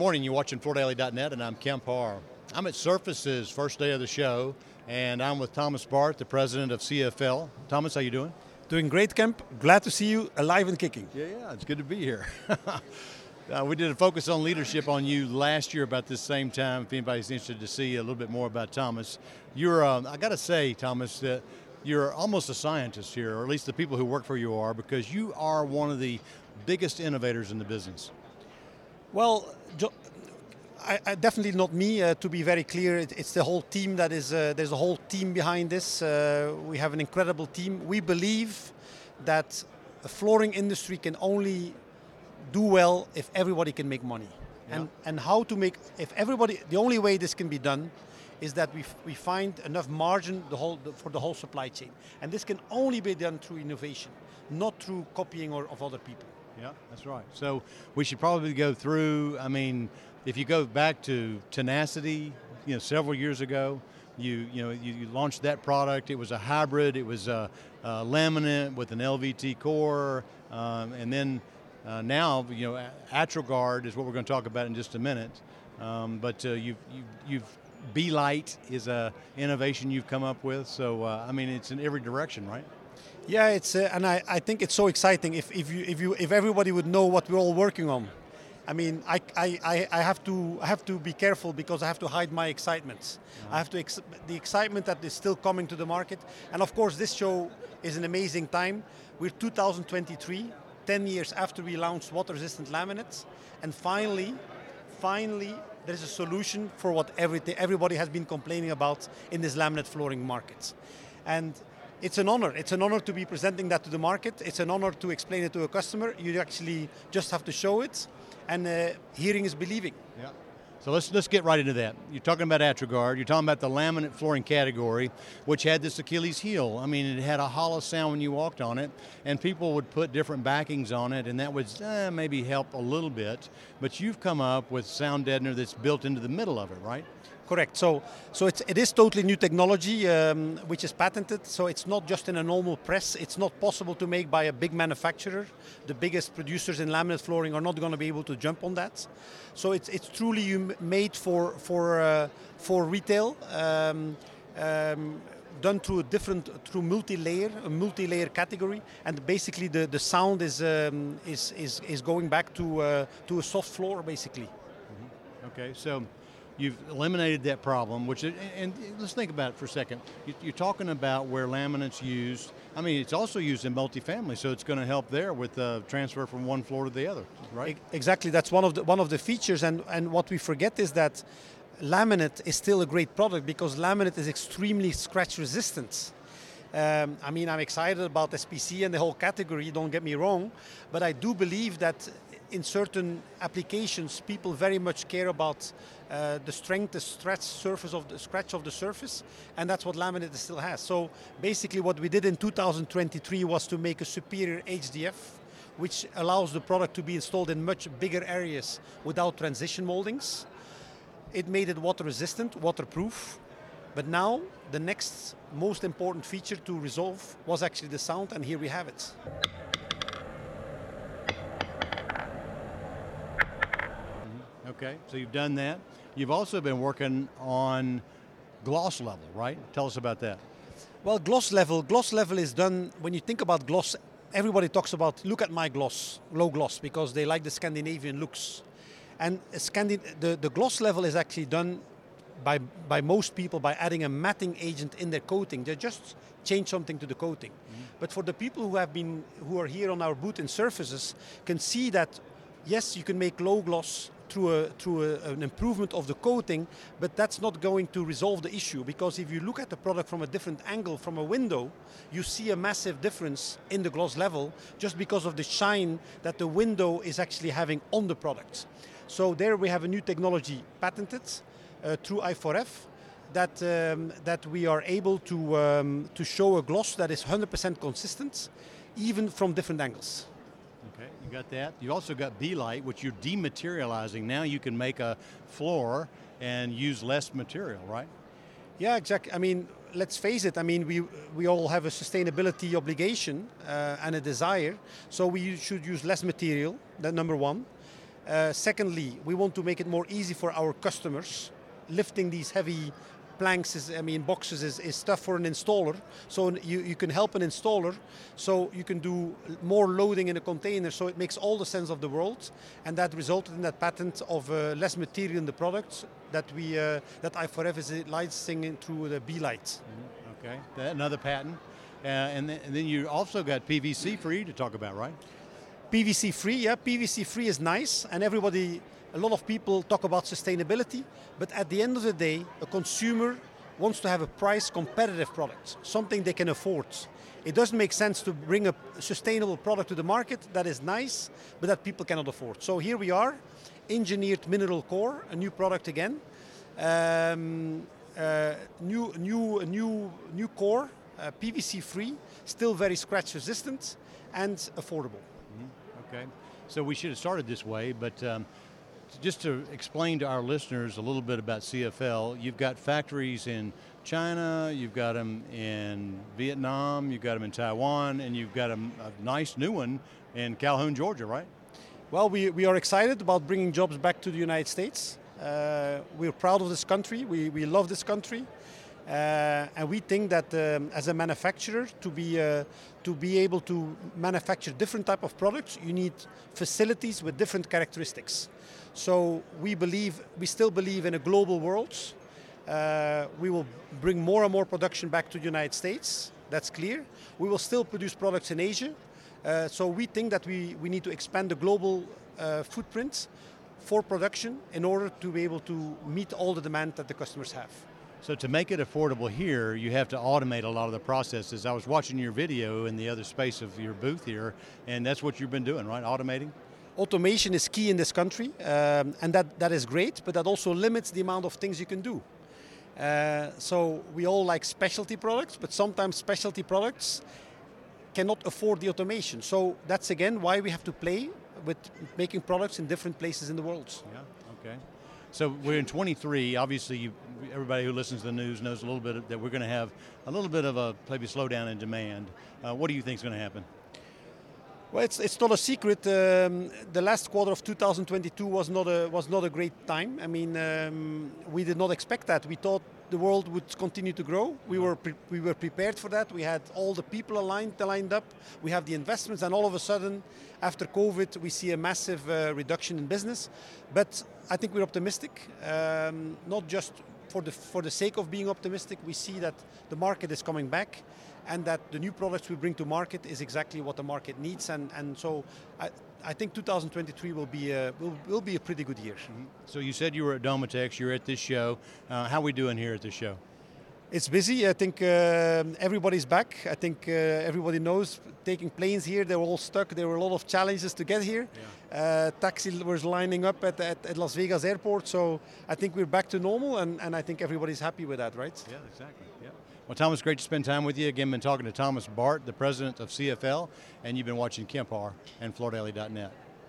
morning. You're watching FloorDaily.net, and I'm Kemp Harr. I'm at Surface's first day of the show, and I'm with Thomas Baert, the president of CFL. Thomas, how you doing? Doing great, Kemp. Glad to see you alive and kicking. Yeah, yeah, it's good to be here. uh, we did a focus on leadership on you last year about this same time. If anybody's interested to see a little bit more about Thomas, you're, uh, I got to say, Thomas, that you're almost a scientist here, or at least the people who work for you are, because you are one of the biggest innovators in the business. Well, I, I definitely not me. Uh, to be very clear, it, it's the whole team that is. Uh, there's a whole team behind this. Uh, we have an incredible team. We believe that the flooring industry can only do well if everybody can make money. Yeah. And and how to make if everybody the only way this can be done is that we, we find enough margin the whole, the, for the whole supply chain. And this can only be done through innovation, not through copying or, of other people. Yeah, that's right. So we should probably go through, I mean, if you go back to Tenacity, you know, several years ago, you you know you, you launched that product. It was a hybrid. It was a, a laminate with an LVT core, um, and then uh, now you know Atrogard is what we're going to talk about in just a minute. Um, but uh, you've, you've, you've B-Lite is a innovation you've come up with. So uh, I mean, it's in every direction, right? Yeah, it's uh, and I, I think it's so exciting. If, if you if you if everybody would know what we're all working on, I mean, I, I, I have to I have to be careful because I have to hide my excitements. I have to ex- the excitement that is still coming to the market, and of course, this show is an amazing time. We're 2023, 10 years after we launched water-resistant laminates, and finally, finally, there is a solution for what everything, everybody has been complaining about in this laminate flooring market, and it's an honor. It's an honor to be presenting that to the market. It's an honor to explain it to a customer. You actually just have to show it and uh, hearing is believing. Yeah. So let's let's get right into that. You're talking about Atrogard. You're talking about the laminate flooring category, which had this Achilles heel. I mean, it had a hollow sound when you walked on it, and people would put different backings on it, and that would uh, maybe help a little bit. But you've come up with sound deadener that's built into the middle of it, right? Correct. So, so it's, it is totally new technology, um, which is patented. So it's not just in a normal press. It's not possible to make by a big manufacturer. The biggest producers in laminate flooring are not going to be able to jump on that. So it's, it's truly made for for uh, for retail. Um, um, done through a different through multi-layer a multi-layer category and basically the, the sound is um, is, is is going back to uh, to a soft floor basically mm-hmm. okay so You've eliminated that problem, which, and let's think about it for a second. You're talking about where laminate's used. I mean, it's also used in multifamily, so it's going to help there with the transfer from one floor to the other, right? Exactly. That's one of the one of the features, and and what we forget is that laminate is still a great product because laminate is extremely scratch resistant. Um, I mean, I'm excited about SPC and the whole category, don't get me wrong, but I do believe that in certain applications, people very much care about uh, the strength, the stretch surface of the scratch of the surface, and that's what laminate still has. So basically, what we did in 2023 was to make a superior HDF, which allows the product to be installed in much bigger areas without transition moldings. It made it water resistant, waterproof, but now the next most important feature to resolve was actually the sound, and here we have it. Okay, so you've done that. You've also been working on gloss level, right? Tell us about that. Well, gloss level, gloss level is done when you think about gloss. Everybody talks about look at my gloss, low gloss, because they like the Scandinavian looks. And Scandi- the, the gloss level is actually done by, by most people by adding a matting agent in their coating. They just change something to the coating. Mm-hmm. But for the people who have been who are here on our booth in surfaces can see that yes, you can make low gloss through, a, through a, an improvement of the coating, but that's not going to resolve the issue because if you look at the product from a different angle from a window, you see a massive difference in the gloss level just because of the shine that the window is actually having on the product. So there we have a new technology patented uh, through I4F that um, that we are able to um, to show a gloss that is 100% consistent, even from different angles. Okay, you got that. You also got B-Light, which you're dematerializing. Now you can make a floor and use less material, right? Yeah, exactly. I mean, let's face it. I mean, we we all have a sustainability obligation uh, and a desire, so we should use less material. That number one. Uh, secondly, we want to make it more easy for our customers. Lifting these heavy planks is, I mean, boxes is, is tough for an installer. So you, you can help an installer. So you can do more loading in a container. So it makes all the sense of the world. And that resulted in that patent of uh, less material in the product that we uh, that i4F is licensing through the B Light. Mm-hmm. Okay, that, another patent. Uh, and, then, and then you also got PVC free to talk about, right? PVC free, yeah, PVC free is nice, and everybody, a lot of people talk about sustainability, but at the end of the day, a consumer wants to have a price competitive product, something they can afford. It doesn't make sense to bring a sustainable product to the market that is nice, but that people cannot afford. So here we are, engineered mineral core, a new product again. Um, uh, new, new, new, new core, uh, PVC free, still very scratch resistant and affordable. Okay, so we should have started this way, but um, just to explain to our listeners a little bit about CFL, you've got factories in China, you've got them in Vietnam, you've got them in Taiwan, and you've got a, nice new one in Calhoun, Georgia, right? Well, we, we are excited about bringing jobs back to the United States. Uh, we're proud of this country, we, we love this country. Uh, and we think that um, as a manufacturer, to be uh, to be able to manufacture different type of products, you need facilities with different characteristics. So we believe, we still believe in a global world. Uh, we will bring more and more production back to the United States. That's clear. We will still produce products in Asia. Uh, so we think that we, we need to expand the global uh, footprint for production in order to be able to meet all the demand that the customers have. So to make it affordable here, you have to automate a lot of the processes. I was watching your video in the other space of your booth here, and that's what you've been doing, right? Automating? Automation is key in this country, um, and that, that is great, but that also limits the amount of things you can do. Uh, so we all like specialty products, but sometimes specialty products cannot afford the automation. So that's again why we have to play with making products in different places in the world. Yeah, okay. So we're in 23. Obviously, you, everybody who listens to the news knows a little bit that we're going to have a little bit of a maybe slowdown in demand. Uh, what do you think is going to happen? Well, it's, it's not a secret. Um, the last quarter of 2022 was not a was not a great time. I mean, um, we did not expect that. We thought the world would continue to grow. We were we were prepared for that. We had all the people aligned lined up. We have the investments, and all of a sudden, after COVID, we see a massive uh, reduction in business. But I think we're optimistic, um, not just for the for the sake of being optimistic. We see that the market is coming back and that the new products we bring to market is exactly what the market needs. And, and so I, I think 2023 will be a, will, will be a pretty good year. Mm-hmm. So you said you were at Domotex, you're at this show. Uh, how are we doing here at this show? It's busy. I think uh, everybody's back. I think uh, everybody knows taking planes here, they were all stuck. There were a lot of challenges to get here. Yeah. Uh, taxi was lining up at, at, at, Las Vegas airport. So I think we're back to normal, and, and I think everybody's happy with that, right? Yeah, exactly. Well, Thomas, great to spend time with you. Again, been talking to Thomas Baert, the president of CFL, and you've been watching Kemp Harr and FloorDaily.net.